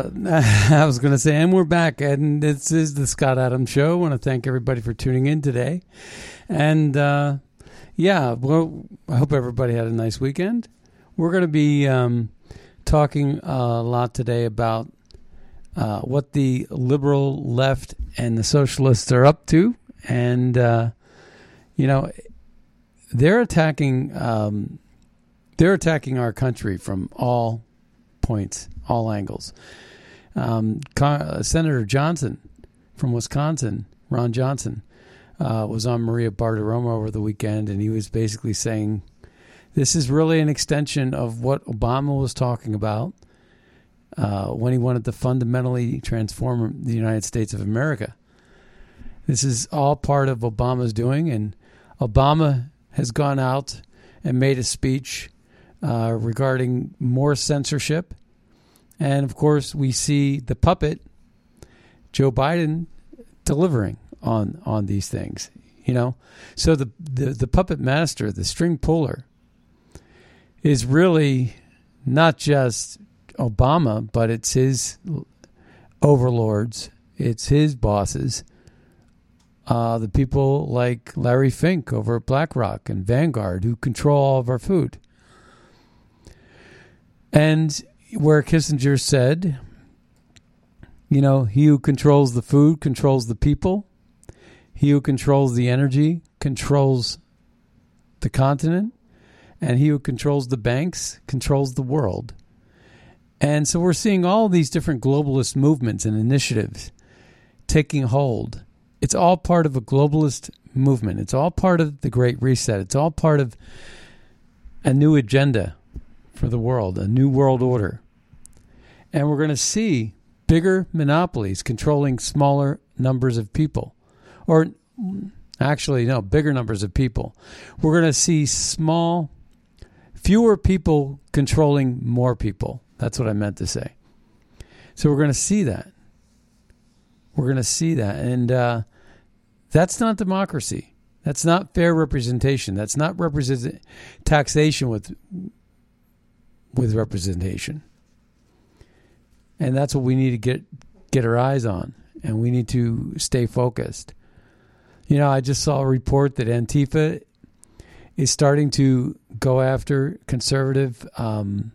Uh, I was going to say, and we're back. And this is the Scott Adams Show. I want to thank everybody for tuning in today. And uh, yeah, well, I hope everybody had a nice weekend. We're going to be um, talking a lot today about uh, what the liberal left and the socialists are up to. And, uh, you know, they're attacking. Um, they're attacking our country from all points, all angles. Um, uh, Senator Johnson from Wisconsin, Ron Johnson, uh, was on Maria Bartiromo over the weekend, and he was basically saying this is really an extension of what Obama was talking about uh, when he wanted to fundamentally transform the United States of America. This is all part of Obama's doing, and Obama has gone out and made a speech uh, regarding more censorship. And of course, we see the puppet, Joe Biden, delivering on on these things. You know, so the the, the puppet master, the string puller, is really not just Obama, but it's his overlords, it's his bosses, uh, the people like Larry Fink over at BlackRock and Vanguard who control all of our food. And where Kissinger said, you know, he who controls the food controls the people. He who controls the energy controls the continent. And he who controls the banks controls the world. And so we're seeing all these different globalist movements and initiatives taking hold. It's all part of a globalist movement. It's all part of the Great Reset. It's all part of a new agenda for the world, a new world order. And we're going to see bigger monopolies controlling smaller numbers of people. Or actually, no, bigger numbers of people. We're going to see small, fewer people controlling more people. That's what I meant to say. So we're going to see that. We're going to see that. And uh, that's not democracy. That's not fair representation. That's not represent taxation with with representation. And that's what we need to get get our eyes on and we need to stay focused. You know, I just saw a report that Antifa is starting to go after conservative um,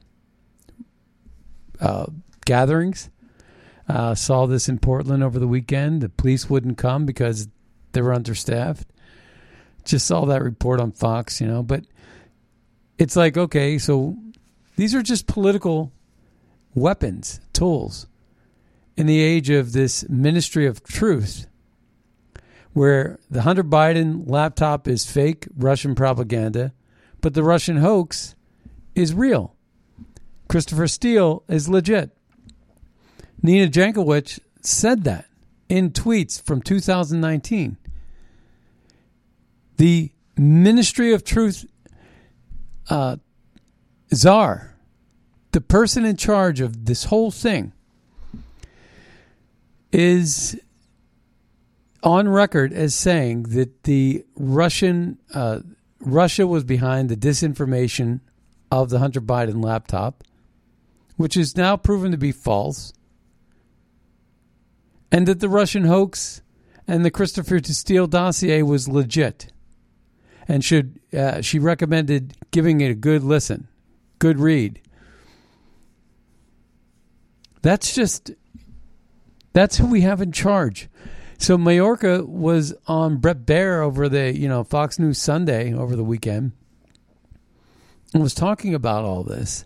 uh, gatherings. Uh, saw this in Portland over the weekend. The police wouldn't come because they were understaffed. Just saw that report on Fox, you know. But it's like, okay, so these are just political weapons, tools. In the age of this ministry of truth, where the Hunter Biden laptop is fake Russian propaganda, but the Russian hoax is real. Christopher Steele is legit. Nina Jankowicz said that in tweets from 2019. The Ministry of Truth uh, czar, the person in charge of this whole thing, is on record as saying that the Russian uh, Russia was behind the disinformation of the Hunter Biden laptop, which is now proven to be false, and that the Russian hoax and the Christopher Steele dossier was legit, and should uh, she recommended giving it a good listen, good read. That's just that's who we have in charge. So Mayorkas was on Bret Baier over the you know Fox News Sunday over the weekend and was talking about all this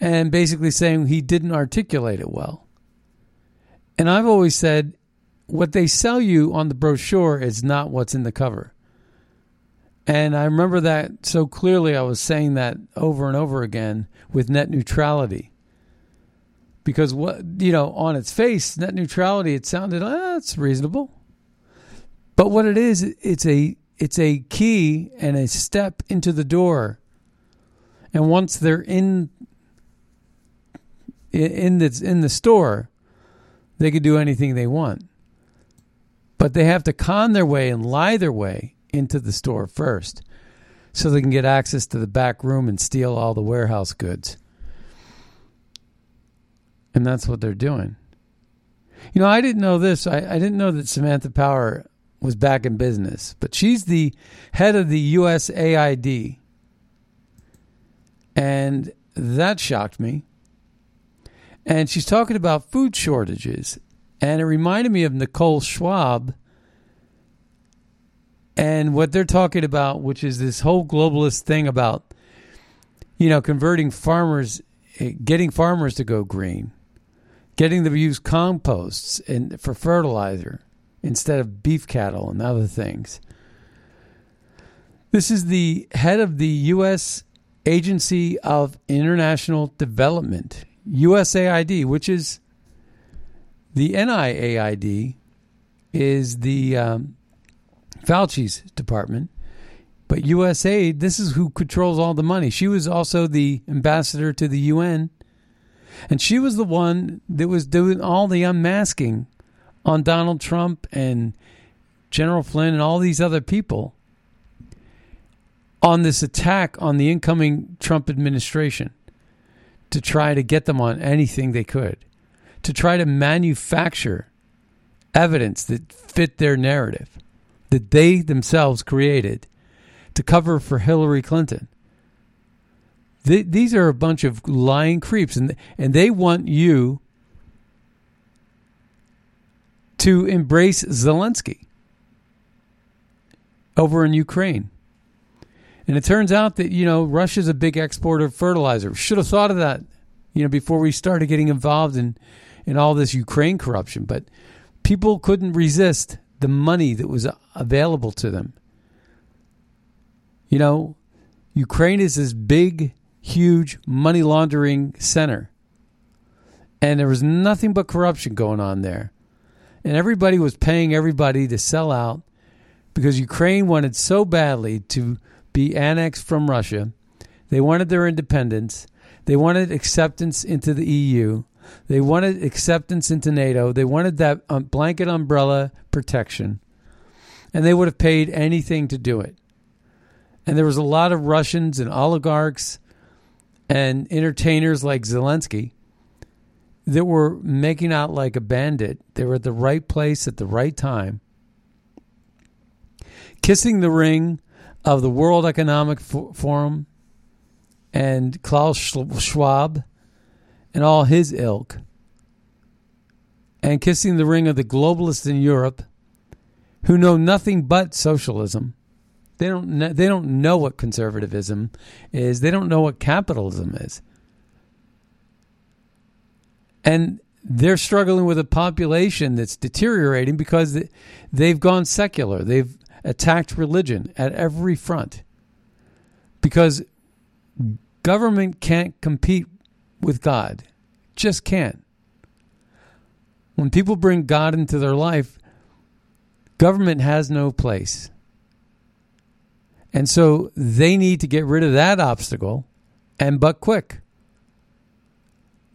and basically saying he didn't articulate it well. And I've always said what they sell you on the brochure is not what's in the cover. And I remember that so clearly. I was saying that over and over again with net neutrality. Because what you know on its face net neutrality it sounded ah, that's reasonable. But what it is it's a it's a key and a step into the door. And once they're in in the in the store they could do anything they want. But they have to con their way and lie their way into the store first so they can get access to the back room and steal all the warehouse goods and that's what they're doing. You know, I didn't know this. I, I didn't know that Samantha Power was back in business, but she's the head of the USAID. And that shocked me. And she's talking about food shortages. And it reminded me of Nicole Schwab and what they're talking about, which is this whole globalist thing about, you know, converting farmers, eh, getting farmers to go green getting them to use composts and for fertilizer instead of beef cattle and other things. This is the head of the U.S. Agency of International Development, USAID, which is the NIAID, is the um, Fauci's department. But USAID, this is who controls all the money. She was also the ambassador to the UN and she was the one that was doing all the unmasking on Donald Trump and General Flynn and all these other people on this attack on the incoming Trump administration to try to get them on anything they could, to try to manufacture evidence that fit their narrative that they themselves created to cover for Hillary Clinton these are a bunch of lying creeps, and and they want you to embrace Zelensky over in Ukraine. And it turns out that you know Russia's a big exporter of fertilizer. Should have thought of that, you know, before we started getting involved in in all this Ukraine corruption. But people couldn't resist the money that was available to them. You know, Ukraine is this big huge money laundering center. And there was nothing but corruption going on there. And everybody was paying everybody to sell out because Ukraine wanted so badly to be annexed from Russia. They wanted their independence. They wanted acceptance into the EU. They wanted acceptance into NATO. They wanted that um, blanket umbrella protection. And they would have paid anything to do it. And there was a lot of Russians and oligarchs and entertainers like Zelensky that were making out like a bandit. They were at the right place at the right time, kissing the ring of the World Economic Forum and Klaus Schwab and all his ilk, and kissing the ring of the globalists in Europe who know nothing but socialism they don't know, they don't know what conservatism is. They don't know what capitalism is. And they're struggling with a population that's deteriorating because they've gone secular. They've attacked religion at every front. Because government can't compete with God. Just can't. When people bring God into their life, government has no place. And so they need to get rid of that obstacle and but quick.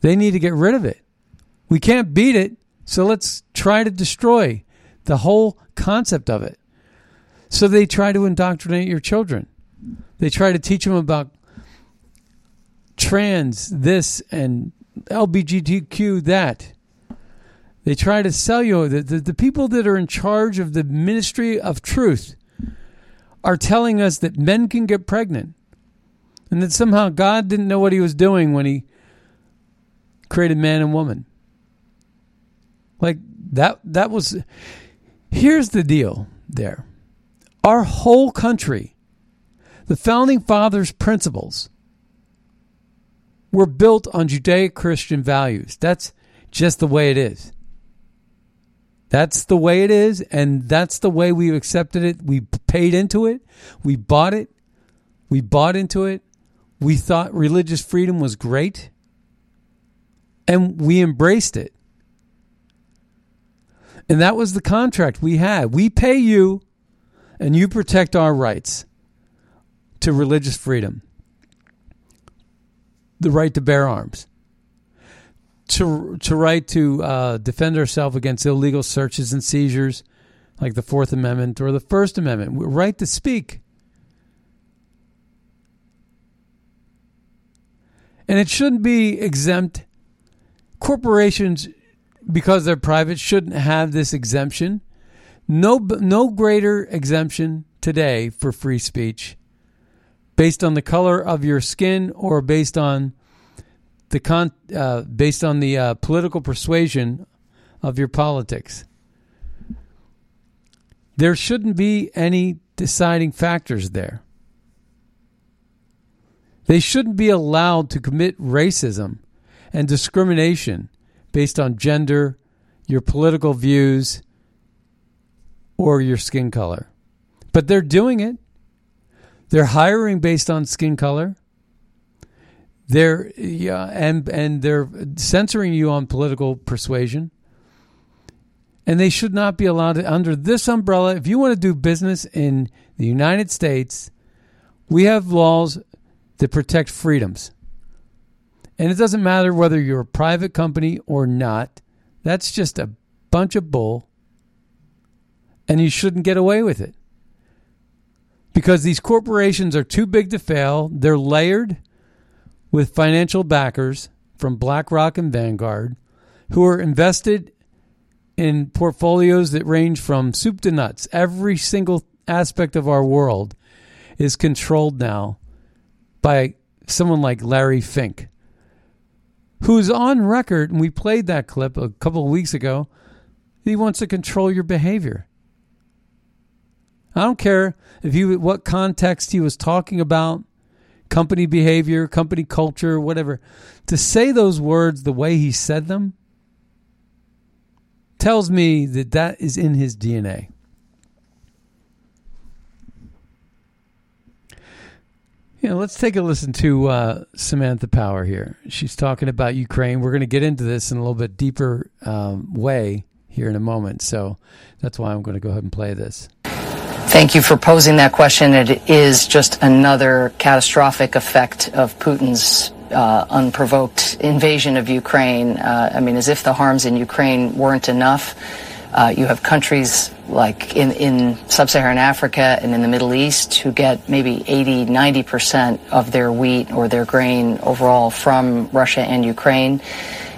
They need to get rid of it. We can't beat it, so let's try to destroy the whole concept of it. So they try to indoctrinate your children. They try to teach them about trans this and LGBTQ that. They try to sell you the, the, the people that are in charge of the ministry of truth are telling us that men can get pregnant and that somehow God didn't know what he was doing when he created man and woman. Like that that was here's the deal there. Our whole country, the founding fathers' principles were built on Judeo Christian values. That's just the way it is. That's the way it is, and that's the way we've accepted it. We paid into it, we bought it, we bought into it. We thought religious freedom was great, and we embraced it. And that was the contract we had. We pay you, and you protect our rights to religious freedom, the right to bear arms to to right to uh, defend ourselves against illegal searches and seizures, like the Fourth Amendment or the First Amendment, right to speak. And it shouldn't be exempt. Corporations, because they're private, shouldn't have this exemption. No, no greater exemption today for free speech based on the color of your skin or based on the con uh, based on the uh, political persuasion of your politics. There shouldn't be any deciding factors there. They shouldn't be allowed to commit racism and discrimination based on gender, your political views, or your skin color. But they're doing it. They're hiring based on skin color. They're yeah, and and they're censoring you on political persuasion. And they should not be allowed to, under this umbrella. If you want to do business in the United States, we have laws that protect freedoms. And it doesn't matter whether you're a private company or not. That's just a bunch of bull. And you shouldn't get away with it. Because these corporations are too big to fail. They're layered with financial backers from BlackRock and Vanguard who are invested in portfolios that range from soup to nuts. Every single aspect of our world is controlled now by someone like Larry Fink, who's on record, and we played that clip a couple of weeks ago. He wants to control your behavior. I don't care if you what context he was talking about company behavior, company culture, whatever, to say those words the way he said them tells me that that is in his DNA. You know, let's take a listen to uh, Samantha Power here. She's talking about Ukraine. We're going to get into this in a little bit deeper um, way here in a moment. So that's why I'm going to go ahead and play this. Thank you for posing that question. It is just another catastrophic effect of Putin's uh, unprovoked invasion of Ukraine. Uh, I mean, as if the harms in Ukraine weren't enough. Uh, you have countries like in, in sub-Saharan Africa and in the Middle East who get maybe 80, 90% of their wheat or their grain overall from Russia and Ukraine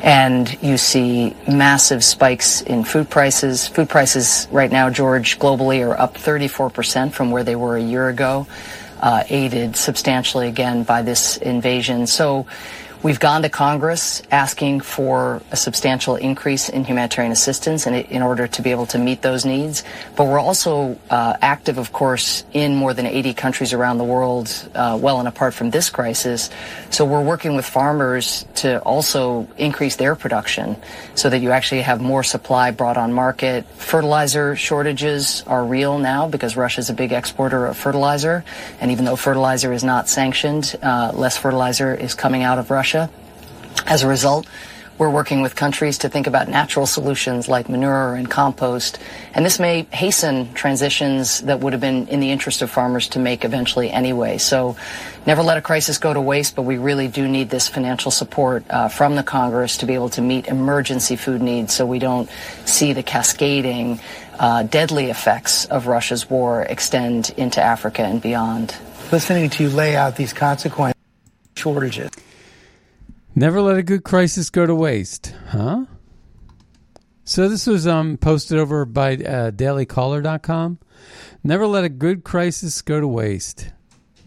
and you see massive spikes in food prices. Food prices right now, George, globally are up 34% from where they were a year ago, uh, aided substantially again by this invasion. So We've gone to Congress asking for a substantial increase in humanitarian assistance in, in order to be able to meet those needs. But we're also uh, active, of course, in more than 80 countries around the world, uh, well and apart from this crisis. So we're working with farmers to also increase their production so that you actually have more supply brought on market. Fertilizer shortages are real now because Russia is a big exporter of fertilizer. And even though fertilizer is not sanctioned, uh, less fertilizer is coming out of Russia. Russia. As a result, We're working with countries to think about natural solutions like manure and compost, and this may hasten transitions that would have been in the interest of farmers to make eventually anyway. So never let a crisis go to waste, but we really do need this financial support uh, from the Congress to be able to meet emergency food needs so we don't see the cascading uh, deadly effects of Russia's war extend into Africa and beyond. Listening to you lay out these consequences, shortages. Never let a good crisis go to waste, huh? So this was um, posted over by uh, dailycaller.com. Never let a good crisis go to waste.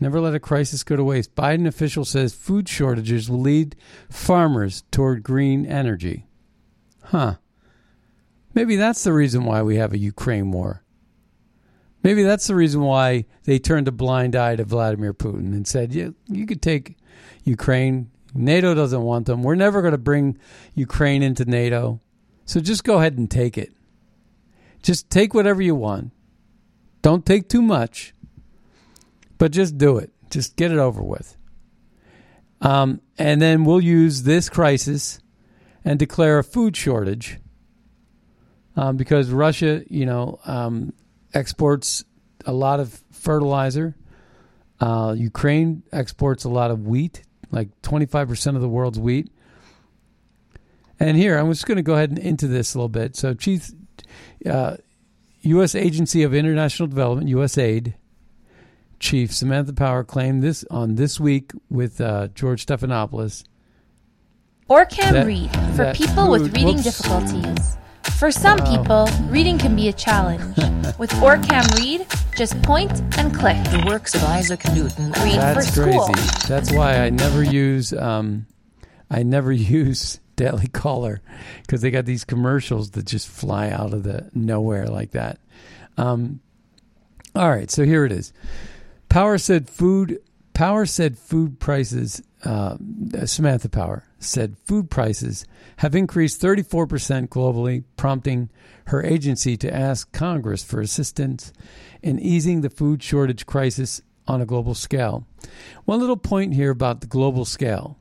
Never let a crisis go to waste. Biden official says food shortages will lead farmers toward green energy. Huh. Maybe that's the reason why we have a Ukraine war. Maybe that's the reason why they turned a blind eye to Vladimir Putin and said, "You you could take Ukraine. NATO doesn't want them. We're never going to bring Ukraine into NATO. So just go ahead and take it. Just take whatever you want. Don't take too much, but just do it. Just get it over with. Um, and then we'll use this crisis and declare a food shortage um, because Russia, you know, um, exports a lot of fertilizer. Uh, Ukraine exports a lot of wheat, like 25% of the world's wheat. And here, I'm just going to go ahead and into this a little bit. So, Chief uh, U.S. Agency of International Development, USAID, Chief Samantha Power claimed this on This Week with uh, George Stephanopoulos. Or can That- read for people with reading whoops. difficulties. For some people, reading can be a challenge. with OrCam Read, just point and click. The works of Isaac Newton. Read That's for school. crazy. That's why I never use um, I never use Daily Caller because they got these commercials that just fly out of the nowhere like that. Um, all right, so here it is. Power said food. Power said food prices. Uh, Samantha Power said food prices have increased 34% globally, prompting her agency to ask Congress for assistance in easing the food shortage crisis on a global scale. One little point here about the global scale.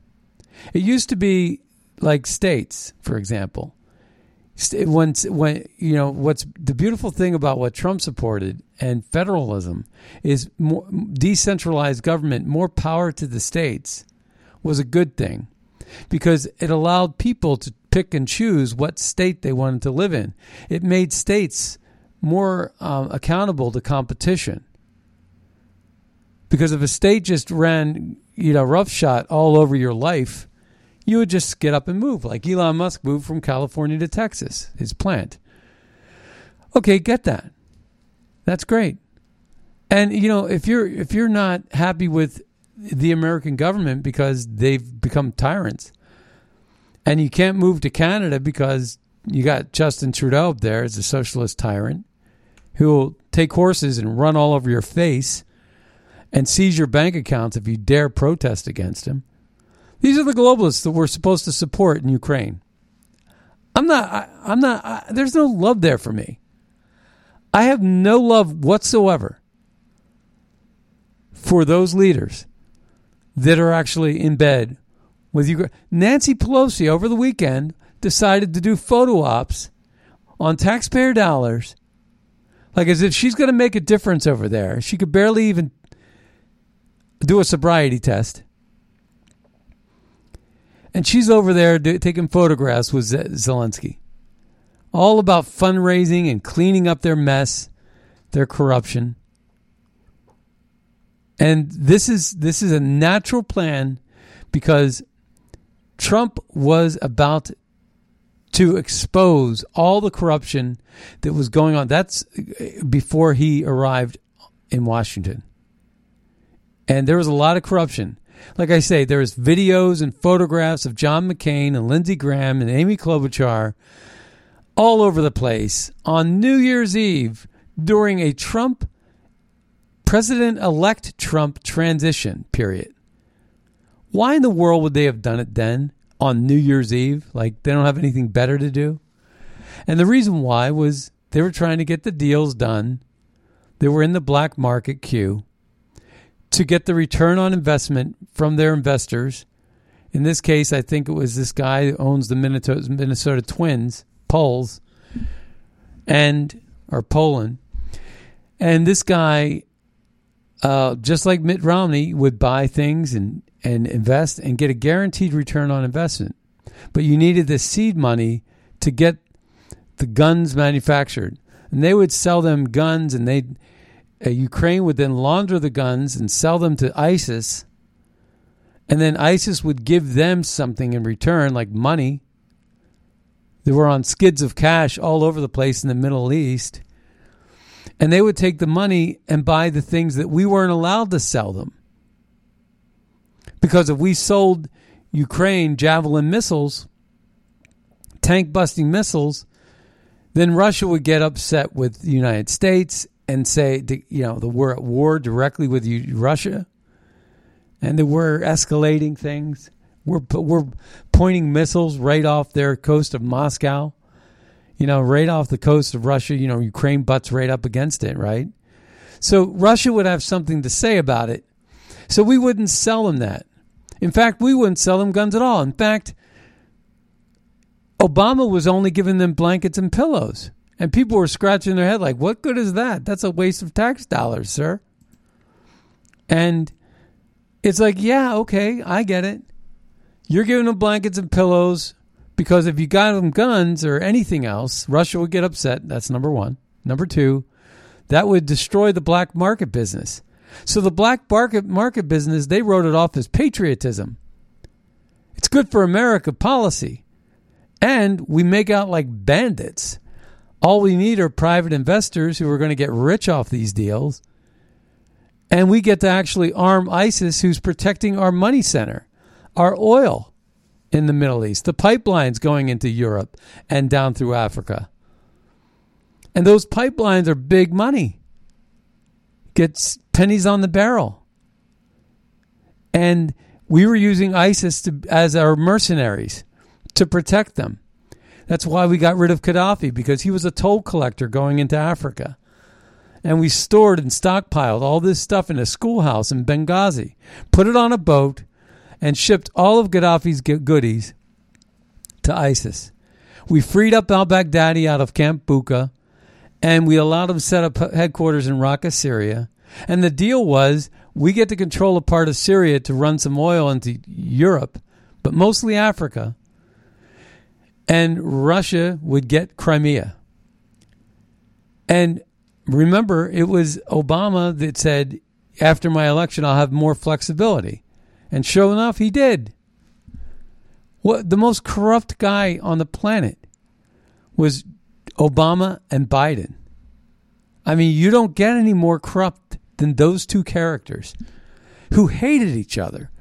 It used to be like states, for example. When, when you know what's the beautiful thing about what Trump supported and federalism is more decentralized government, more power to the states was a good thing because it allowed people to pick and choose what state they wanted to live in. It made states more um, accountable to competition. Because if a state just ran, you know, roughshod all over your life, you would just get up and move, like Elon Musk moved from California to Texas, his plant. Okay, get that. That's great. And you know, if you're if you're not happy with the American government because they've become tyrants, and you can't move to Canada because you got Justin Trudeau up there as a socialist tyrant who will take horses and run all over your face and seize your bank accounts if you dare protest against him. These are the globalists that we're supposed to support in Ukraine. I'm not. I, I'm not. I, there's no love there for me. I have no love whatsoever for those leaders that are actually in bed with you. Nancy Pelosi over the weekend decided to do photo ops on taxpayer dollars, like as if she's going to make a difference over there. She could barely even do a sobriety test. And she's over there do, taking photographs with Ze- Zelensky. All about fundraising and cleaning up their mess, their corruption. And this is this is a natural plan because Trump was about to expose all the corruption that was going on. That's uh, before he arrived in Washington. And there was a lot of corruption. Like I say, there was videos and photographs of John McCain and Lindsey Graham and Amy Klobuchar all over the place on New Year's Eve during a Trump president elect Trump transition period. Why in the world would they have done it then on New Year's Eve? Like they don't have anything better to do? And the reason why was they were trying to get the deals done. They were in the black market queue to get the return on investment from their investors In this case, I think it was this guy who owns the Minnesota, Twins, Poles, and or Poland, and this guy, uh, just like Mitt Romney, would buy things and and invest and get a guaranteed return on investment, but you needed the seed money to get the guns manufactured, and they would sell them guns, and they uh, Ukraine would then launder the guns and sell them to ISIS and then ISIS would give them something in return, like money. They were on skids of cash all over the place in the Middle East. And they would take the money and buy the things that we weren't allowed to sell them. Because if we sold Ukraine Javelin missiles, tank busting missiles, then Russia would get upset with the United States and say, you know, the we're at war directly with Russia and that we're escalating things. We're we're pointing missiles right off their coast of Moscow, you know, right off the coast of Russia. You know, Ukraine butts right up against it, right? So Russia would have something to say about it. So we wouldn't sell them that. In fact, we wouldn't sell them guns at all. In fact, Obama was only giving them blankets and pillows. And people were scratching their head like, what good is that? That's a waste of tax dollars, sir. And it's like, yeah, okay, I get it. You're giving them blankets and pillows because if you got them guns or anything else, Russia would get upset. That's number one. Number two, that would destroy the black market business. So the black market market business, they wrote it off as patriotism. It's good for America policy. And we make out like bandits. All we need are private investors who are going to get rich off these deals and we get to actually arm ISIS, who's protecting our money center, our oil in the Middle East, the pipelines going into Europe and down through Africa. And those pipelines are big money. Gets pennies on the barrel. And we were using ISIS to, as our mercenaries to protect them. That's why we got rid of Gaddafi because he was a toll collector going into Africa and we stored and stockpiled all this stuff in a schoolhouse in Benghazi, put it on a boat, and shipped all of Gaddafi's goodies to ISIS. We freed up al Baghdadi out of Camp Bucca, and we allowed him to set up headquarters in Raqqa, Syria. And the deal was we get to control a part of Syria to run some oil into Europe, but mostly Africa. And Russia would get Crimea. And remember, it was Obama that said, after my election, I'll have more flexibility. And sure enough, he did. What the most corrupt guy on the planet was Obama and Biden. I mean, you don't get any more corrupt than those two characters who hated each other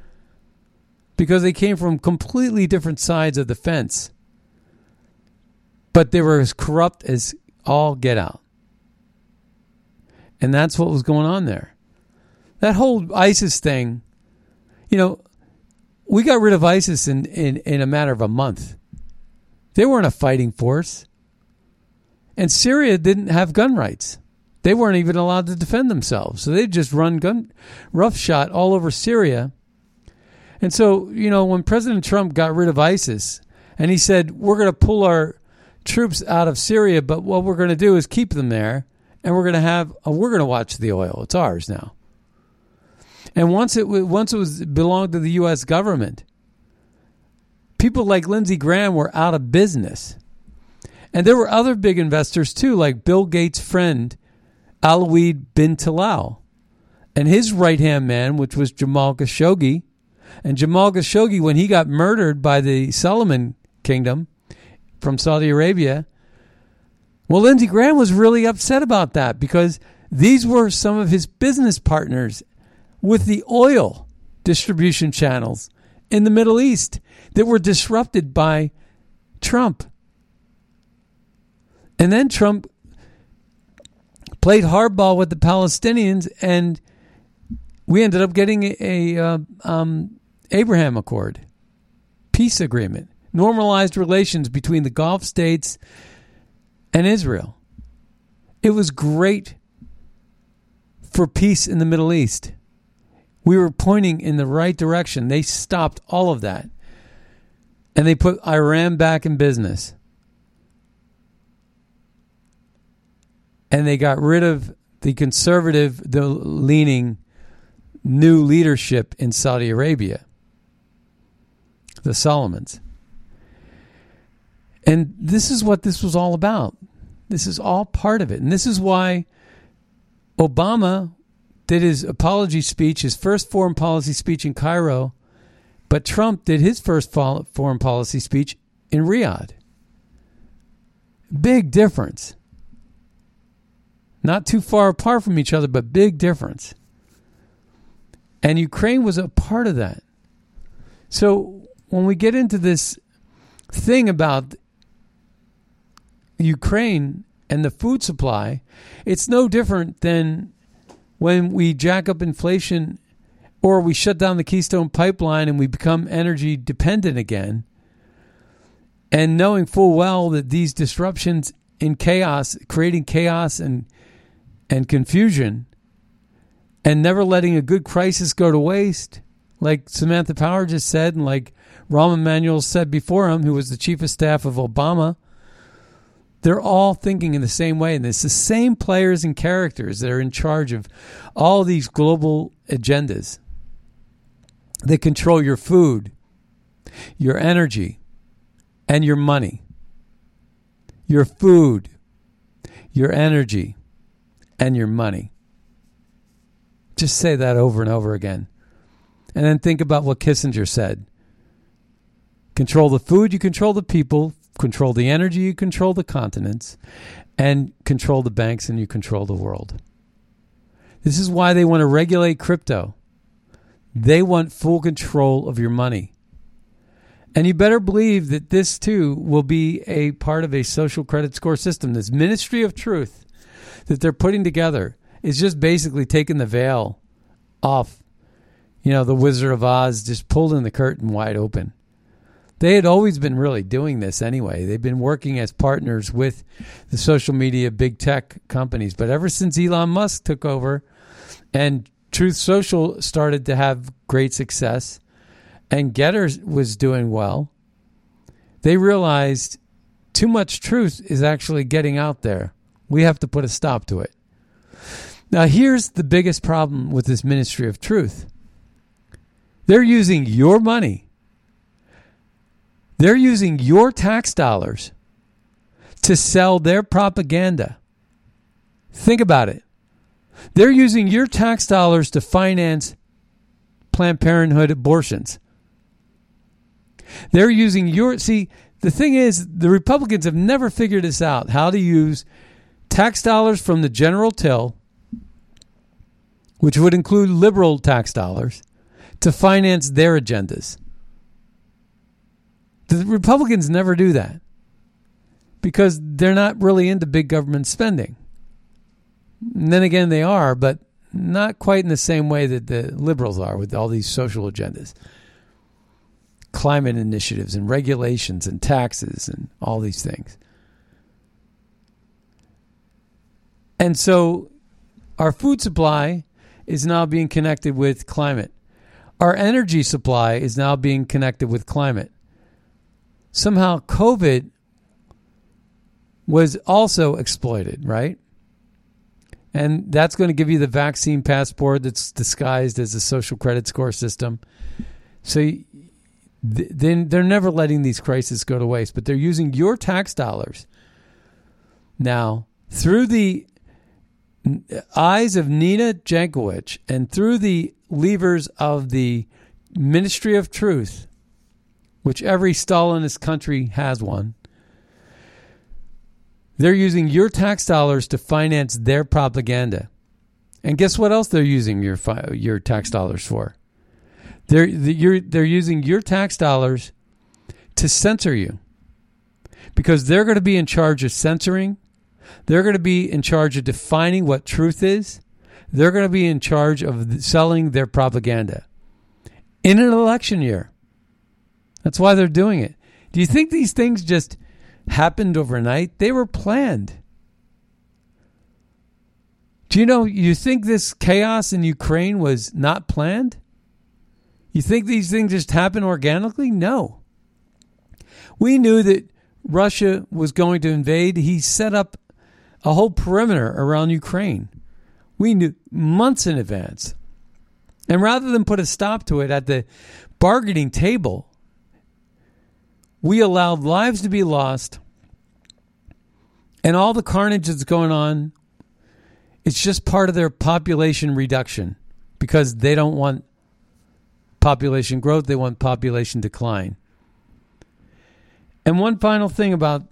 because they came from completely different sides of the fence. But they were as corrupt as all get out. And that's what was going on there. That whole ISIS thing, you know, we got rid of ISIS in, in, in a matter of a month. They weren't a fighting force. And Syria didn't have gun rights. They weren't even allowed to defend themselves. So they'd just run gun roughshod all over Syria. And so, you know, when President Trump got rid of ISIS and he said, we're going to pull our troops out of Syria, but what we're going to do is keep them there and we're going to have uh, we're going to watch the oil. It's ours now. And once it once it was belonged to the U.S. government, people like Lindsey Graham were out of business, and there were other big investors too, like Bill Gates' friend Alwaleed bin Talal, and his right hand man, which was Jamal Khashoggi. And Jamal Khashoggi, when he got murdered by the Salman Kingdom from Saudi Arabia, well, Lindsey Graham was really upset about that because these were some of his business partners with the oil distribution channels in the Middle East that were disrupted by Trump. And then Trump played hardball with the Palestinians, and we ended up getting a, a uh, um, Abraham Accord, peace agreement, normalized relations between the Gulf states and Israel. It was great for peace in the Middle East. We were pointing in the right direction. They stopped all of that. and they put Iran back in business. And they got rid of the conservative, the leaning new leadership in Saudi Arabia, the Solomons. And this is what this was all about. This is all part of it. And this is why Obama did his apology speech, his first foreign policy speech in Cairo, but Trump did his first foreign policy speech in Riyadh. Big difference. Not too far apart from each other, but big difference. And Ukraine was a part of that. So when we get into this thing about Ukraine and the food supply, it's no different than when we jack up inflation or we shut down the Keystone pipeline and we become energy dependent again. And knowing full well that these disruptions in chaos, creating chaos and and confusion, and never letting a good crisis go to waste, like Samantha Power just said, and like Rahm Emanuel said before him, who was the chief of staff of Obama they're all thinking in the same way. And it's the same players and characters that are in charge of all these global agendas. They control your food, your energy, and your money. Your food, your energy, and your money. Just say that over and over again. And then think about what Kissinger said control the food, you control the people, control the energy, you control the continents, and control the banks, and you control the world. This is why they want to regulate crypto. They want full control of your money. And you better believe that this too will be a part of a social credit score system. This ministry of truth that they're putting together is just basically taking the veil off. You know, the Wizard of Oz just pulling the curtain wide open. They had always been really doing this anyway. They've been working as partners with the social media big tech companies. But ever since Elon Musk took over and Truth Social started to have great success and Gettr was doing well, they realized too much truth is actually getting out there. We have to put a stop to it. Now, here's the biggest problem with this ministry of truth they're using your money they're using your tax dollars to sell their propaganda. Think about it. They're using your tax dollars to finance Planned Parenthood abortions. They're using your. See, the thing is, the Republicans have never figured this out how to use tax dollars from the general till, which would include liberal tax dollars, to finance their agendas. The Republicans never do that because they're not really into big government spending. And then again, they are, but not quite in the same way that the liberals are with all these social agendas, climate initiatives, and regulations, and taxes, and all these things. And so our food supply is now being connected with climate. Our energy supply is now being connected with climate somehow COVID was also exploited, right? And that's going to give you the vaccine passport that's disguised as a social credit score system. So then they're never letting these crises go to waste, but they're using your tax dollars now through the eyes of Nina Jankowicz and through the levers of the Ministry of Truth which every Stalinist country has one. They're using your tax dollars to finance their propaganda. And guess what else they're using your your tax dollars for? They're they're using your tax dollars to censor you. Because they're going to be in charge of censoring. They're going to be in charge of defining what truth is. They're going to be in charge of selling their propaganda in an election year. That's why they're doing it. Do you think these things just happened overnight? They were planned. Do you know, you think this chaos in Ukraine was not planned? You think these things just happen organically? No. We knew that Russia was going to invade. He set up a whole perimeter around Ukraine. We knew months in advance. And rather than put a stop to it at the bargaining table, we allowed lives to be lost and all the carnage that's going on. It's just part of their population reduction because they don't want population growth, they want population decline. And one final thing about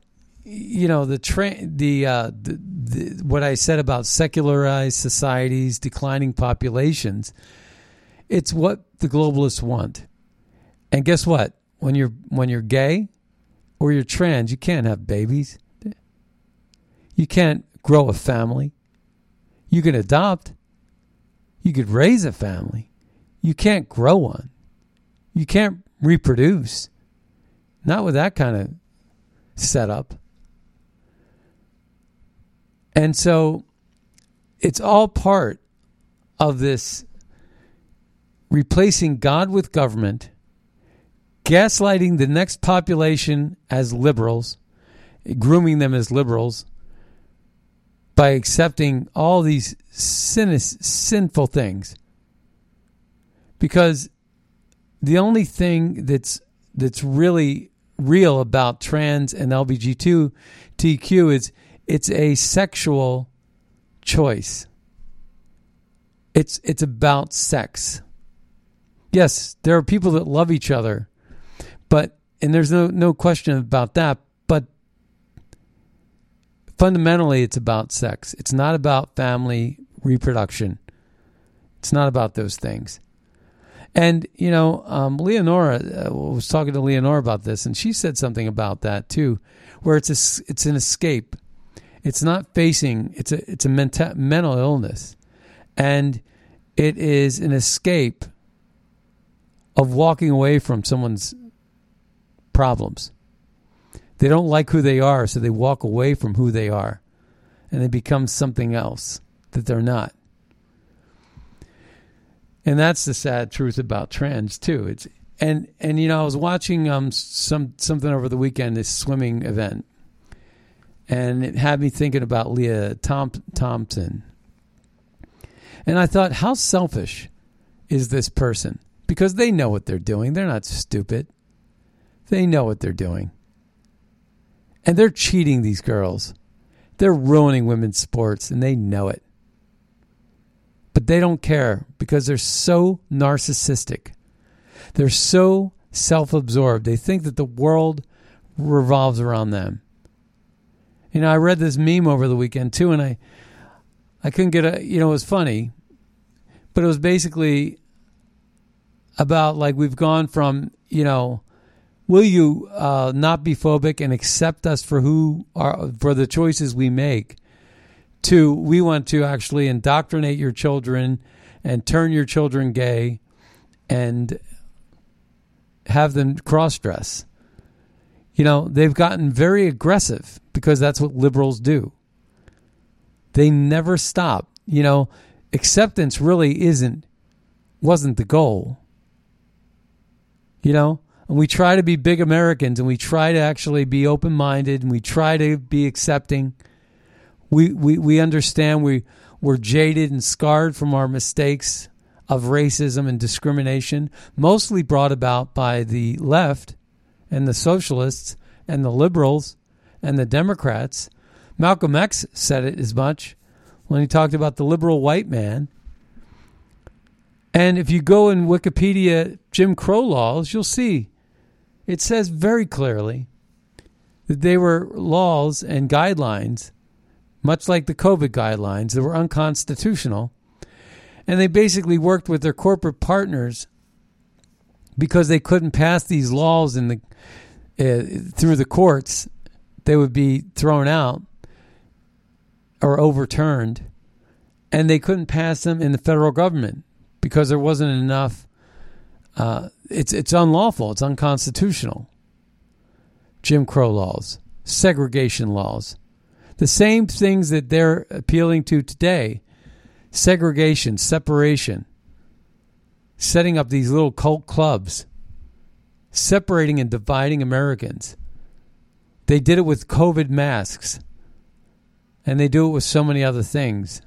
you know the tra- the, uh, the, the what I said about secularized societies, declining populations. It's what the globalists want. And guess what? When you're when you're gay or you're trans, you can't have babies. You can't grow a family. You can adopt. You could raise a family. You can't grow one. You can't reproduce. Not with that kind of setup. And so it's all part of this replacing God with government, gaslighting the next population as liberals, grooming them as liberals by accepting all these sin- sinful things. Because the only thing that's that's really real about trans and LGBTQ is it's a sexual choice. It's it's about sex. Yes, there are people that love each other, but and there's no no question about that, but fundamentally it's about sex. It's not about family reproduction. It's not about those things. And you know, um, Leonora uh, was talking to Leonora about this, and she said something about that too, where it's a, it's an escape. It's not facing. It's a it's a mental mental illness, and it is an escape of walking away from someone's problems. They don't like who they are, so they walk away from who they are, and they become something else that they're not. And that's the sad truth about trends too. It's and and you know I was watching um some something over the weekend this swimming event, and it had me thinking about Leah Thompson. And I thought, how selfish is this person? Because they know what they're doing. They're not stupid. They know what they're doing. And they're cheating these girls. They're ruining women's sports, and they know it. But they don't care because they're so narcissistic. They're so self absorbed. They think that the world revolves around them. You know, I read this meme over the weekend too, and I, I couldn't get a. You know, it was funny, but it was basically about like we've gone from you know, will you uh, not be phobic and accept us for who are for the choices we make, to we want to actually indoctrinate your children and turn your children gay, and have them cross dress. You know, they've gotten very aggressive because that's what liberals do. They never stop. You know, acceptance really isn't wasn't the goal. You know, and we try to be big Americans and we try to actually be open minded and we try to be accepting. We we, we understand we we're jaded and scarred from our mistakes of racism and discrimination, mostly brought about by the left and the socialists and the liberals and the Democrats. Malcolm X said it as much when he talked about the liberal white man. And if you go in Wikipedia Jim Crow laws, you'll see it says very clearly that they were laws and guidelines, much like the COVID guidelines, that were unconstitutional. And they basically worked with their corporate partners because they couldn't pass these laws in the uh, through the courts, they would be thrown out or overturned, and they couldn't pass them in the federal government because there wasn't enough. Uh, it's it's unlawful. It's unconstitutional. Jim Crow laws, segregation laws, the same things that they're appealing to today: segregation, separation, setting up these little cult clubs separating and dividing Americans. They did it with COVID masks. And they do it with so many other things.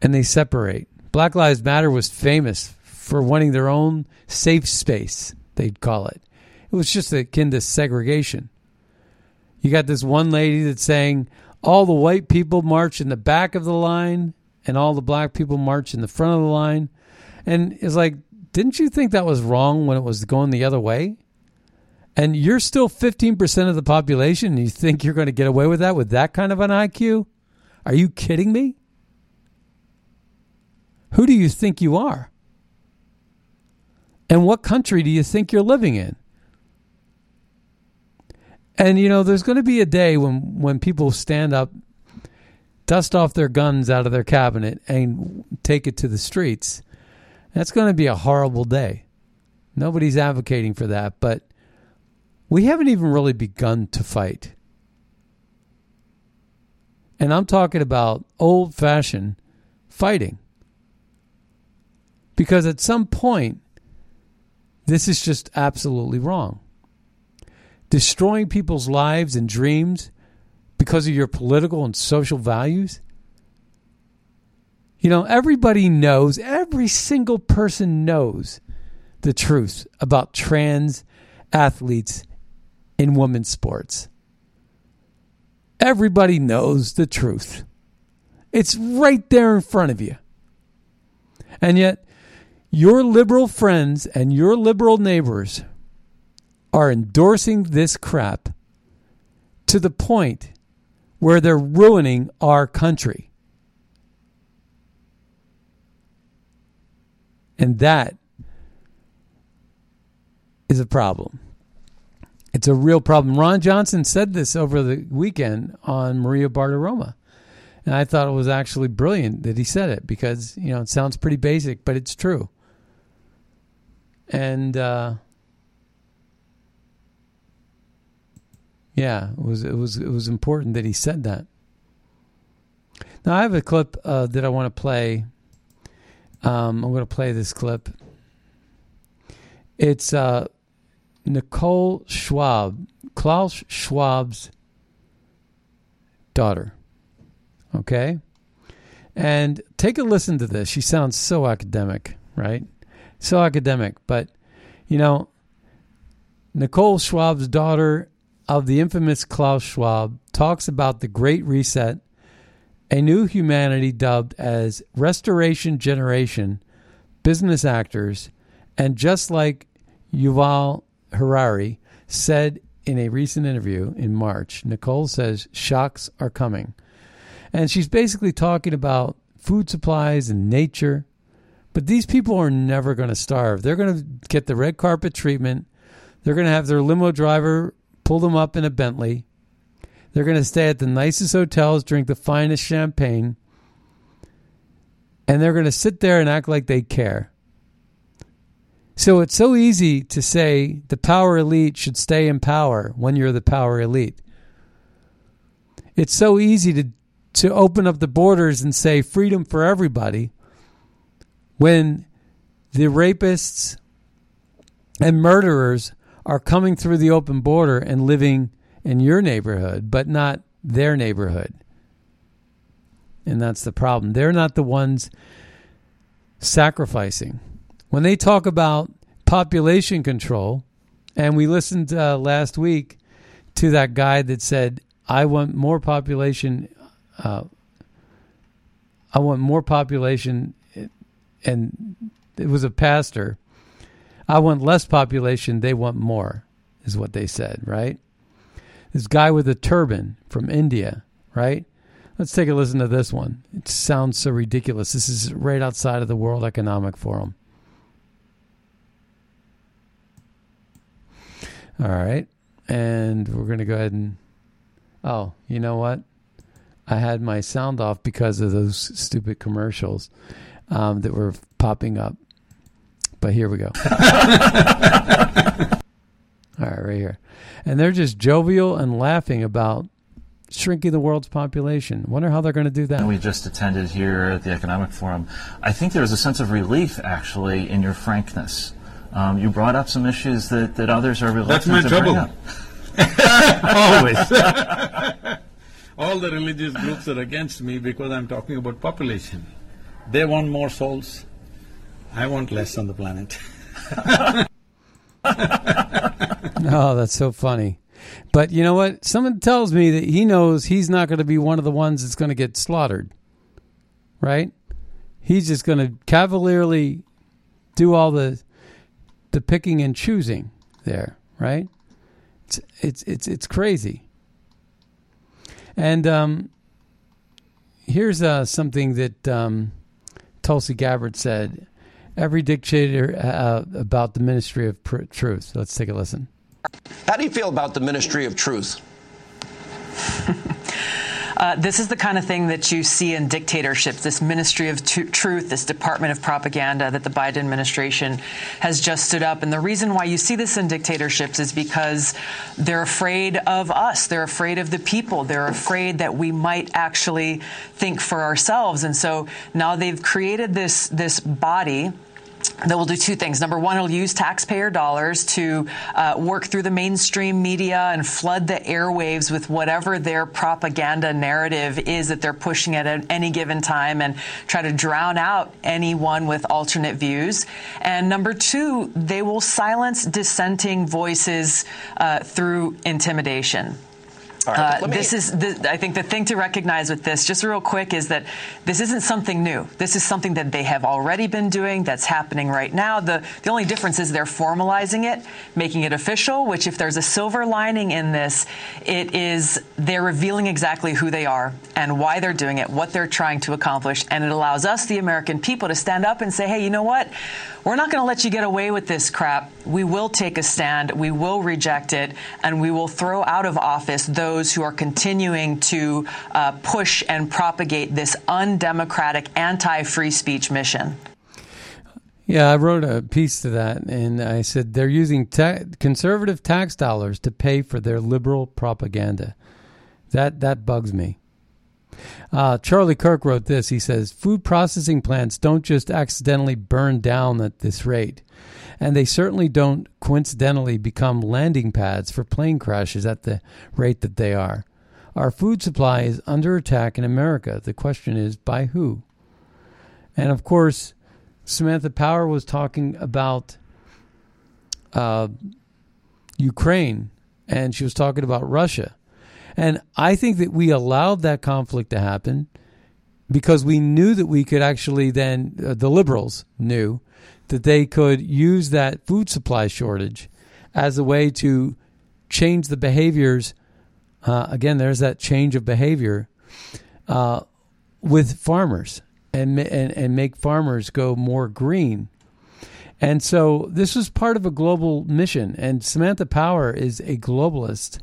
And they separate. Black Lives Matter was famous for wanting their own safe space, they'd call it. It was just akin to segregation. You got this one lady that's saying all the white people march in the back of the line and all the black people march in the front of the line. And it's like, didn't you think that was wrong when it was going the other way? And you're still 15% of the population and you think you're going to get away with that with that kind of an IQ? Are you kidding me? Who do you think you are? And what country do you think you're living in? And you know, there's going to be a day when when people stand up, dust off their guns out of their cabinet, and take it to the streets. That's going to be a horrible day. Nobody's advocating for that, but we haven't even really begun to fight. And I'm talking about old fashioned fighting. Because at some point, this is just absolutely wrong destroying people's lives and dreams because of your political and social values? You know, everybody knows, every single person knows the truth about trans athletes in women's sports. Everybody knows the truth. It's right there in front of you. And yet, your liberal friends and your liberal neighbors are endorsing this crap to the point where they're ruining our country. And that is a problem. It's a real problem. Ron Johnson said this over the weekend on Maria Bartiromo. And I thought it was actually brilliant that he said it because, you know, it sounds pretty basic, but it's true. And uh, Yeah, it was it was it was important that he said that. Now I have a clip uh, that I want to play. Um, I'm going to play this clip. It's uh, Nicole Schwab, Klaus Schwab's daughter. Okay, and take a listen to this. She sounds so academic, right? So academic, but you know, Nicole Schwab's daughter of the infamous Klaus Schwab talks about the Great Reset, a new humanity dubbed as Restoration Generation, business actors, and just like Yuval Harari said in a recent interview in March, Nicole says shocks are coming. And she's basically talking about food supplies and nature. But these people are never going to starve. They're going to get the red carpet treatment. They're going to have their limo driver pull them up in a Bentley. They're going to stay at the nicest hotels, drink the finest champagne, and they're going to sit there and act like they care. So it's so easy to say the power elite should stay in power when you're the power elite. It's so easy to to open up the borders and say freedom for everybody when the rapists and murderers are coming through the open border and living in your neighborhood, but not their neighborhood. And that's the problem. They're not the ones sacrificing. When they talk about population control, and we listened uh, last week to that guy that said, I want more population. Uh, I want more population. And it was a pastor I want less population, they want more, is what they said, right? This guy with a turban from India, right? Let's take a listen to this one. It sounds so ridiculous. This is right outside of the World Economic Forum. All right. And we're going to go ahead and. Oh, you know what? I had my sound off because of those stupid commercials um, that were popping up. But here we go. All right, right here. And they're just jovial and laughing about shrinking the world's population. Wonder how they're going to do that. We just attended here at the Economic Forum. I think there was a sense of relief, actually, in your frankness. Um, you brought up some issues that, that others are reluctant That's my to trouble. bring up. Always. All the religious groups are against me because I'm talking about population. They want more souls. I want less on the planet. oh, that's so funny. But you know what? Someone tells me that he knows he's not going to be one of the ones that's going to get slaughtered. Right? He's just going to cavalierly do all the the picking and choosing there, right? It's it's it's it's crazy. And um, here's uh, something that um, Tulsi Gabbard said. Every dictator uh, about the Ministry of Pr- Truth. Let's take a listen. How do you feel about the Ministry of Truth? Uh, this is the kind of thing that you see in dictatorships, this Ministry of t- Truth, this Department of Propaganda that the Biden administration has just stood up. And the reason why you see this in dictatorships is because they're afraid of us. They're afraid of the people. They're afraid that we might actually think for ourselves. And so now they've created this, this body that will do two things. Number one, it'll use taxpayer dollars to uh, work through the mainstream media and flood the airwaves with whatever their propaganda narrative is that they're pushing at any given time and try to drown out anyone with alternate views. And number two, they will silence dissenting voices uh, through intimidation. Right, uh, this is, the, I think, the thing to recognize with this, just real quick, is that this isn't something new. This is something that they have already been doing. That's happening right now. The the only difference is they're formalizing it, making it official. Which, if there's a silver lining in this, it is they're revealing exactly who they are and why they're doing it, what they're trying to accomplish, and it allows us, the American people, to stand up and say, "Hey, you know what? We're not going to let you get away with this crap. We will take a stand. We will reject it, and we will throw out of office those who are continuing to uh, push and propagate this undemocratic, anti-free speech mission. Yeah, I wrote a piece to that, and I said they're using ta- conservative tax dollars to pay for their liberal propaganda. That that bugs me. Uh, Charlie Kirk wrote this. He says, Food processing plants don't just accidentally burn down at this rate, and they certainly don't coincidentally become landing pads for plane crashes at the rate that they are. Our food supply is under attack in America. The question is, by who? And of course, Samantha Power was talking about uh, Ukraine, and she was talking about Russia. And I think that we allowed that conflict to happen because we knew that we could actually then, uh, the liberals knew that they could use that food supply shortage as a way to change the behaviors. Uh, again, there's that change of behavior uh, with farmers and, and, and make farmers go more green. And so this was part of a global mission. And Samantha Power is a globalist.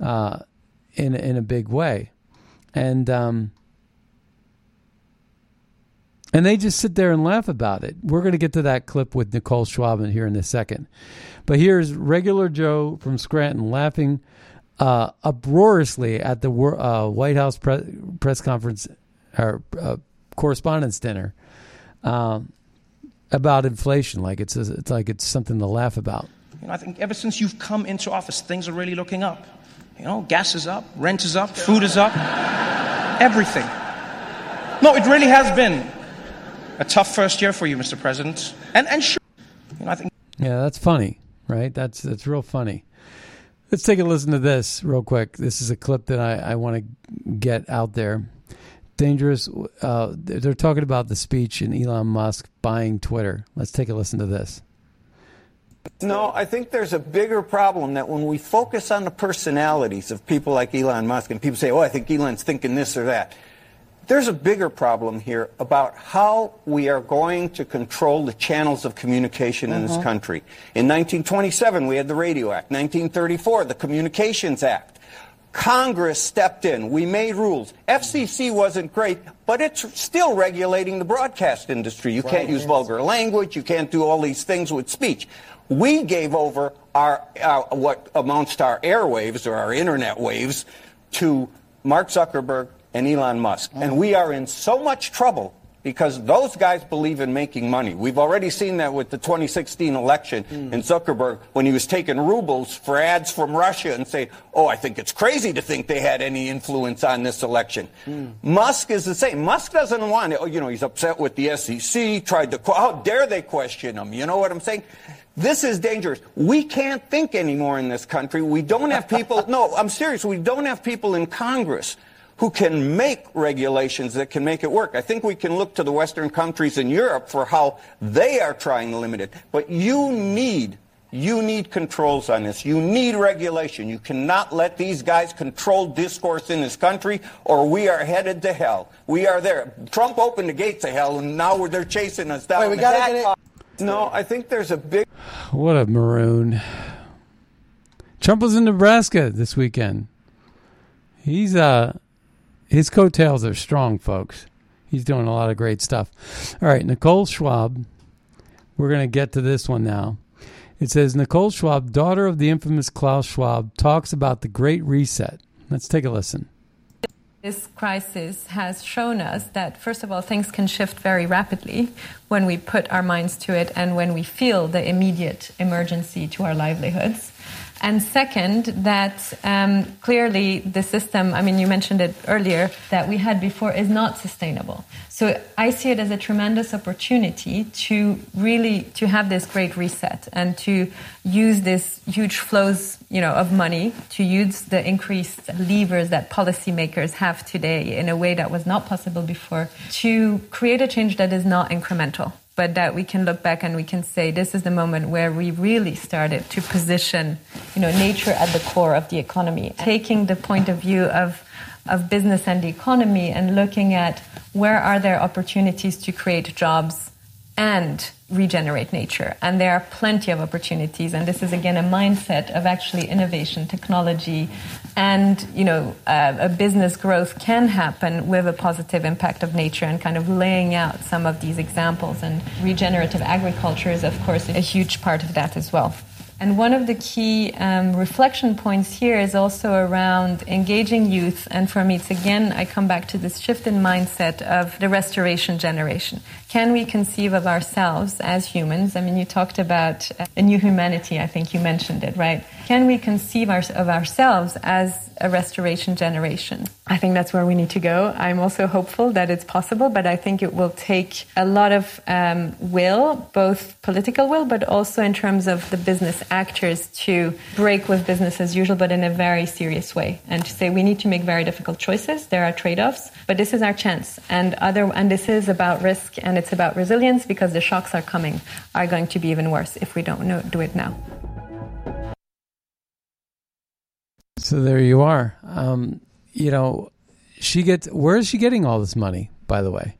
Uh, in in a big way, and um, and they just sit there and laugh about it. We're going to get to that clip with Nicole Schwab here in a second, but here's regular Joe from Scranton laughing uh, uproariously at the uh, White House pre- press conference or uh, correspondence dinner um, about inflation, like it's it's like it's something to laugh about. You know, I think ever since you've come into office, things are really looking up. You know, gas is up, rent is up, food is up, everything. No, it really has been a tough first year for you, Mr. President. And and sure, you know, I think. Yeah, that's funny, right? That's that's real funny. Let's take a listen to this real quick. This is a clip that I, I want to get out there. Dangerous. Uh, they're talking about the speech in Elon Musk buying Twitter. Let's take a listen to this. No, I think there's a bigger problem that when we focus on the personalities of people like Elon Musk and people say, oh, I think Elon's thinking this or that, there's a bigger problem here about how we are going to control the channels of communication in this Mhm. country. In 1927, we had the Radio Act. 1934, the Communications Act. Congress stepped in. We made rules. FCC wasn't great, but it's still regulating the broadcast industry. You can't use vulgar language. You can't do all these things with speech. We gave over our, uh, what amounts to our airwaves or our internet waves to Mark Zuckerberg and Elon Musk. And we are in so much trouble because those guys believe in making money. We've already seen that with the 2016 election Hmm. in Zuckerberg when he was taking rubles for ads from Russia and say, "Oh, I think it's crazy to think they had any influence on this election." Hmm. Musk is the same. Musk doesn't want it. Oh, You know, he's upset with the SEC. Tried to. How dare they question him? You know what I'm saying? This is dangerous. We can't think anymore in this country. We don't have people. no, I'm serious. We don't have people in Congress who can make regulations that can make it work. I think we can look to the Western countries in Europe for how they are trying to limit it. But you need, you need controls on this. You need regulation. You cannot let these guys control discourse in this country or we are headed to hell. We are there. Trump opened the gates of hell and now they're chasing us down. Wait, we gotta get it- No, I think there's a big What a maroon. Trump was in Nebraska this weekend. He's uh his coattails are strong, folks. He's doing a lot of great stuff. All right, Nicole Schwab. We're going to get to this one now. It says Nicole Schwab, daughter of the infamous Klaus Schwab, talks about the Great Reset. Let's take a listen. This crisis has shown us that, first of all, things can shift very rapidly when we put our minds to it and when we feel the immediate emergency to our livelihoods. And second, that um, clearly the system, I mean, you mentioned it earlier, that we had before is not sustainable. So I see it as a tremendous opportunity to really to have this great reset and to use this huge flows, you know, of money to use the increased levers that policymakers have today in a way that was not possible before to create a change that is not incremental but that we can look back and we can say this is the moment where we really started to position you know nature at the core of the economy. Taking the point of view of of business and the economy and looking at where are there opportunities to create jobs and regenerate nature. And there are plenty of opportunities. And this is again a mindset of actually innovation technology and you know uh, a business growth can happen with a positive impact of nature and kind of laying out some of these examples and regenerative agriculture is of course a huge part of that as well and one of the key um, reflection points here is also around engaging youth. And for me, it's again, I come back to this shift in mindset of the restoration generation. Can we conceive of ourselves as humans? I mean, you talked about uh, a new humanity, I think you mentioned it, right? Can we conceive our, of ourselves as a restoration generation? I think that's where we need to go. I'm also hopeful that it's possible, but I think it will take a lot of um, will, both political will, but also in terms of the business actors to break with business as usual, but in a very serious way, and to say we need to make very difficult choices. There are trade-offs, but this is our chance, and other, and this is about risk and it's about resilience because the shocks are coming, are going to be even worse if we don't know, do it now. So there you are. Um, you know, she gets. Where is she getting all this money? By the way,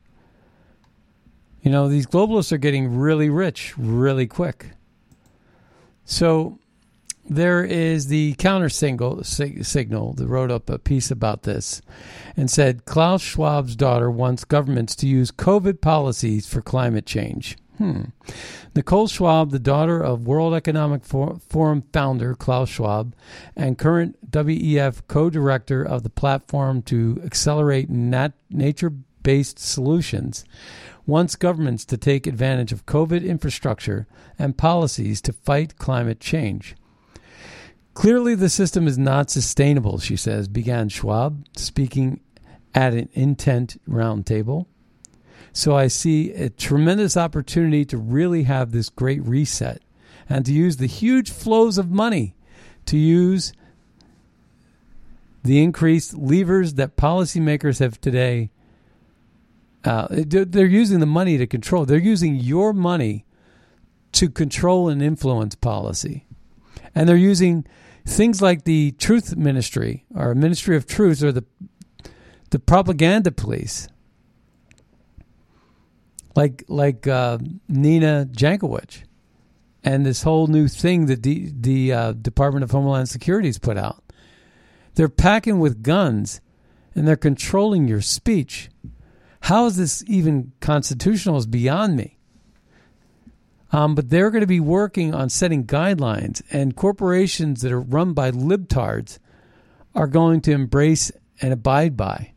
you know these globalists are getting really rich really quick. So there is the counter single, sig- signal that wrote up a piece about this and said Klaus Schwab's daughter wants governments to use COVID policies for climate change. Hmm. Nicole Schwab, the daughter of World Economic Forum founder Klaus Schwab and current WEF co director of the platform to accelerate nat- nature based solutions, wants governments to take advantage of COVID infrastructure and policies to fight climate change. Clearly, the system is not sustainable, she says, began Schwab, speaking at an intent roundtable. So I see a tremendous opportunity to really have this great reset and to use the huge flows of money to use the increased levers that policymakers have today. Uh, they're using the money to control. They're using your money to control and influence policy. And they're using things like the Truth Ministry or Ministry of Truth or the the propaganda police like like uh, Nina Jankowicz, and this whole new thing that the the uh, Department of Homeland Security's put out. They're packing with guns, and they're controlling your speech. How is this even constitutional? Is beyond me. Um, but they're going to be working on setting guidelines, and corporations that are run by libtards are going to embrace and abide by.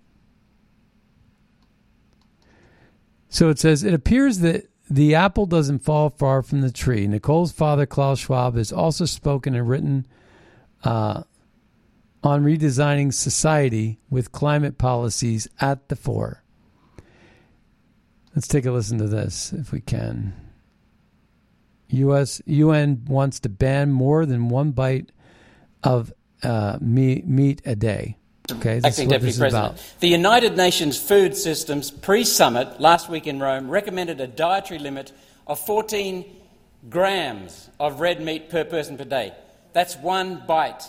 So it says it appears that the apple doesn't fall far from the tree. Nicole's father, Klaus Schwab, has also spoken and written uh, on redesigning society with climate policies at the fore. Let's take a listen to this if we can. U.S. UN wants to ban more than one bite of uh, meat, meat a day. Okay, this Acting Deputy President. The United Nations Food Systems pre summit last week in Rome recommended a dietary limit of 14 grams of red meat per person per day. That's one bite.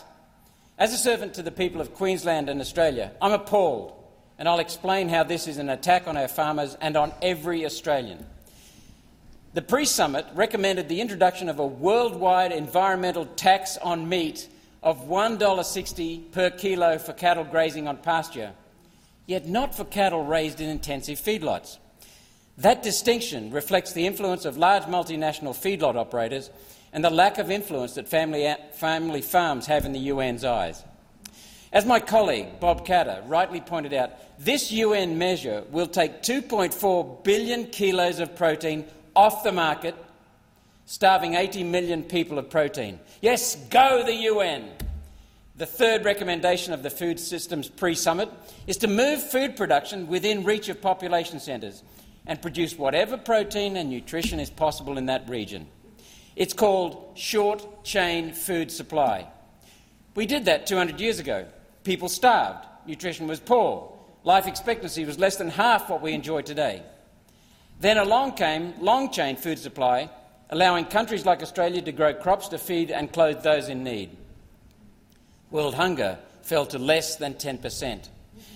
As a servant to the people of Queensland and Australia, I'm appalled, and I'll explain how this is an attack on our farmers and on every Australian. The pre summit recommended the introduction of a worldwide environmental tax on meat of $1.60 per kilo for cattle grazing on pasture, yet not for cattle raised in intensive feedlots. That distinction reflects the influence of large multinational feedlot operators and the lack of influence that family, family farms have in the UN's eyes. As my colleague Bob Katter rightly pointed out, this UN measure will take 2.4 billion kilos of protein off the market starving 80 million people of protein. Yes, go the UN. The third recommendation of the Food Systems Pre Summit is to move food production within reach of population centres and produce whatever protein and nutrition is possible in that region. It's called short chain food supply. We did that 200 years ago. People starved, nutrition was poor, life expectancy was less than half what we enjoy today. Then along came long chain food supply allowing countries like Australia to grow crops to feed and clothe those in need. World hunger fell to less than 10%.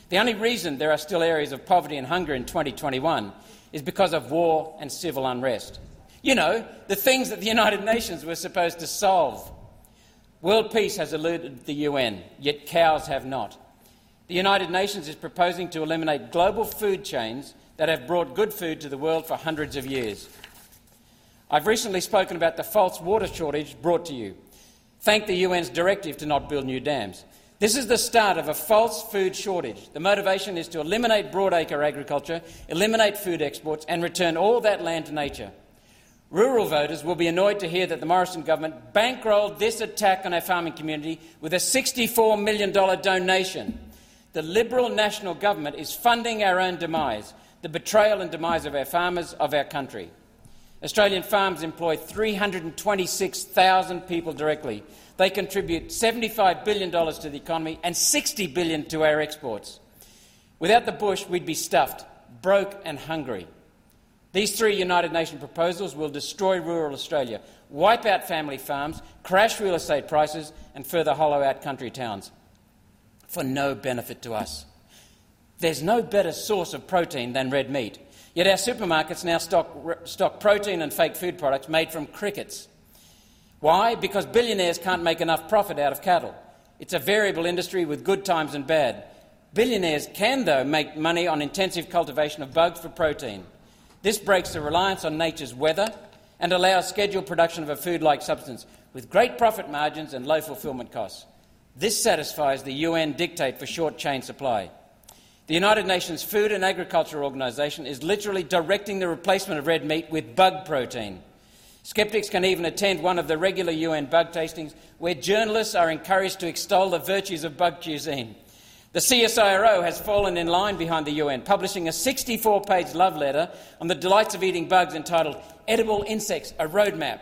The only reason there are still areas of poverty and hunger in 2021 is because of war and civil unrest. You know, the things that the United Nations were supposed to solve. World peace has eluded the UN, yet cows have not. The United Nations is proposing to eliminate global food chains that have brought good food to the world for hundreds of years. I've recently spoken about the false water shortage brought to you. Thank the UN's directive to not build new dams. This is the start of a false food shortage. The motivation is to eliminate broadacre agriculture, eliminate food exports, and return all that land to nature. Rural voters will be annoyed to hear that the Morrison government bankrolled this attack on our farming community with a $64 million donation. The Liberal National Government is funding our own demise, the betrayal and demise of our farmers, of our country. Australian farms employ 326,000 people directly. They contribute $75 billion to the economy and 60 billion to our exports. Without the bush, we'd be stuffed, broke and hungry. These three United Nations proposals will destroy rural Australia, wipe out family farms, crash real estate prices, and further hollow out country towns for no benefit to us. There's no better source of protein than red meat. Yet our supermarkets now stock, stock protein and fake food products made from crickets. Why? Because billionaires can't make enough profit out of cattle. It's a variable industry with good times and bad. Billionaires can, though, make money on intensive cultivation of bugs for protein. This breaks the reliance on nature's weather and allows scheduled production of a food like substance with great profit margins and low fulfilment costs. This satisfies the UN dictate for short chain supply. The United Nations Food and Agriculture Organization is literally directing the replacement of red meat with bug protein. Skeptics can even attend one of the regular UN bug tastings where journalists are encouraged to extol the virtues of bug cuisine. The CSIRO has fallen in line behind the UN, publishing a 64 page love letter on the delights of eating bugs entitled Edible Insects A Roadmap.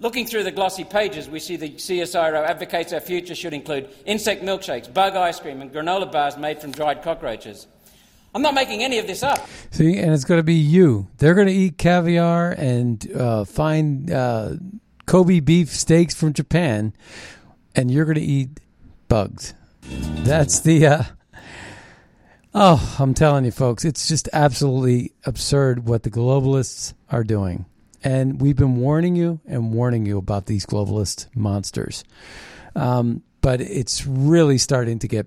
Looking through the glossy pages, we see the CSIRO advocates our future should include insect milkshakes, bug ice cream, and granola bars made from dried cockroaches. I'm not making any of this up. See, and it's going to be you. They're going to eat caviar and uh, find uh, Kobe beef steaks from Japan, and you're going to eat bugs. That's the. Uh, oh, I'm telling you, folks, it's just absolutely absurd what the globalists are doing. And we've been warning you and warning you about these globalist monsters. Um, but it's really starting to get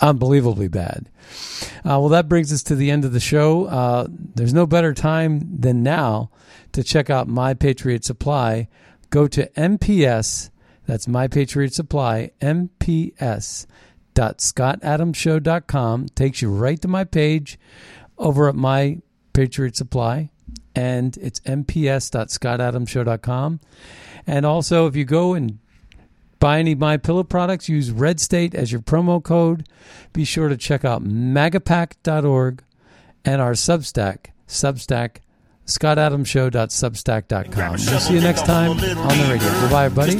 unbelievably bad. Uh, well, that brings us to the end of the show. Uh, there's no better time than now to check out My Patriot Supply. Go to MPS, that's My Patriot Supply, MPS. Dot MPS.scottadamshow.com. Takes you right to my page. over at my Patriot Supply, and it's mps.scottadamshow.com. And also, if you go and buy any My Pillow products, use Red State as your promo code. Be sure to check out magapack.org and our Substack, Substack, scottadamshow.substack.com. We'll see you next time on the radio. Goodbye, buddy.